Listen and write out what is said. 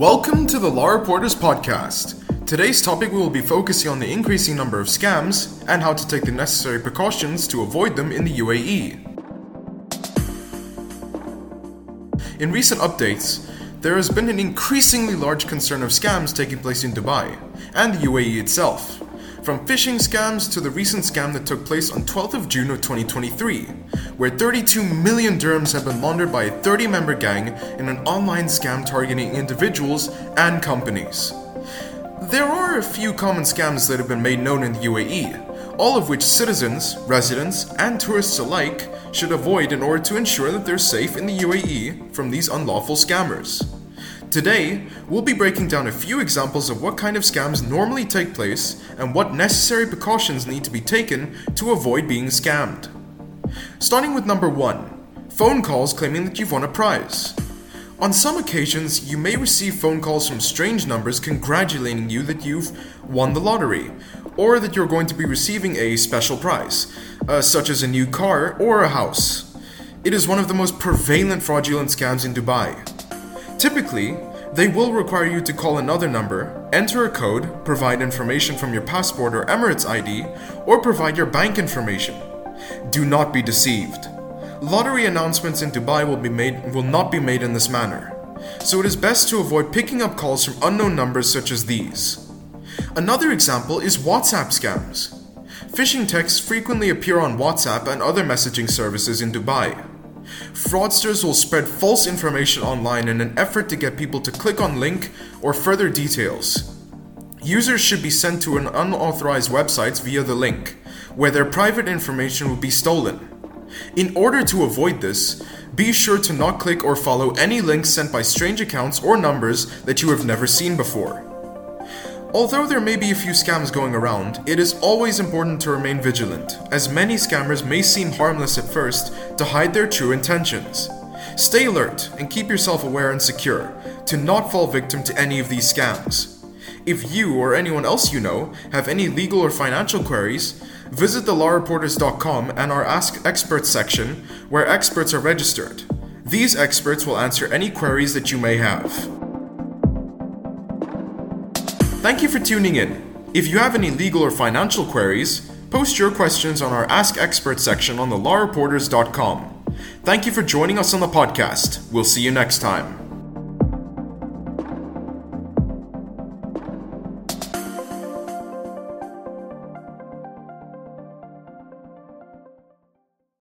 Welcome to the Law Reporters Podcast. Today's topic we will be focusing on the increasing number of scams and how to take the necessary precautions to avoid them in the UAE. In recent updates, there has been an increasingly large concern of scams taking place in Dubai and the UAE itself. From phishing scams to the recent scam that took place on 12th of June of 2023, where 32 million dirhams have been laundered by a 30 member gang in an online scam targeting individuals and companies. There are a few common scams that have been made known in the UAE, all of which citizens, residents, and tourists alike should avoid in order to ensure that they're safe in the UAE from these unlawful scammers. Today, we'll be breaking down a few examples of what kind of scams normally take place and what necessary precautions need to be taken to avoid being scammed. Starting with number 1 phone calls claiming that you've won a prize. On some occasions, you may receive phone calls from strange numbers congratulating you that you've won the lottery, or that you're going to be receiving a special prize, uh, such as a new car or a house. It is one of the most prevalent fraudulent scams in Dubai. Typically, they will require you to call another number, enter a code, provide information from your passport or Emirates ID, or provide your bank information. Do not be deceived. Lottery announcements in Dubai will be made will not be made in this manner. So it is best to avoid picking up calls from unknown numbers such as these. Another example is WhatsApp scams. Phishing texts frequently appear on WhatsApp and other messaging services in Dubai. Fraudsters will spread false information online in an effort to get people to click on link or further details. Users should be sent to an unauthorized websites via the link, where their private information will be stolen. In order to avoid this, be sure to not click or follow any links sent by strange accounts or numbers that you have never seen before. Although there may be a few scams going around, it is always important to remain vigilant, as many scammers may seem harmless at first to hide their true intentions. Stay alert and keep yourself aware and secure to not fall victim to any of these scams. If you or anyone else you know have any legal or financial queries, visit thelawreporters.com and our Ask Experts section where experts are registered. These experts will answer any queries that you may have. Thank you for tuning in. If you have any legal or financial queries, post your questions on our Ask Experts section on thelawreporters.com. Thank you for joining us on the podcast. We'll see you next time.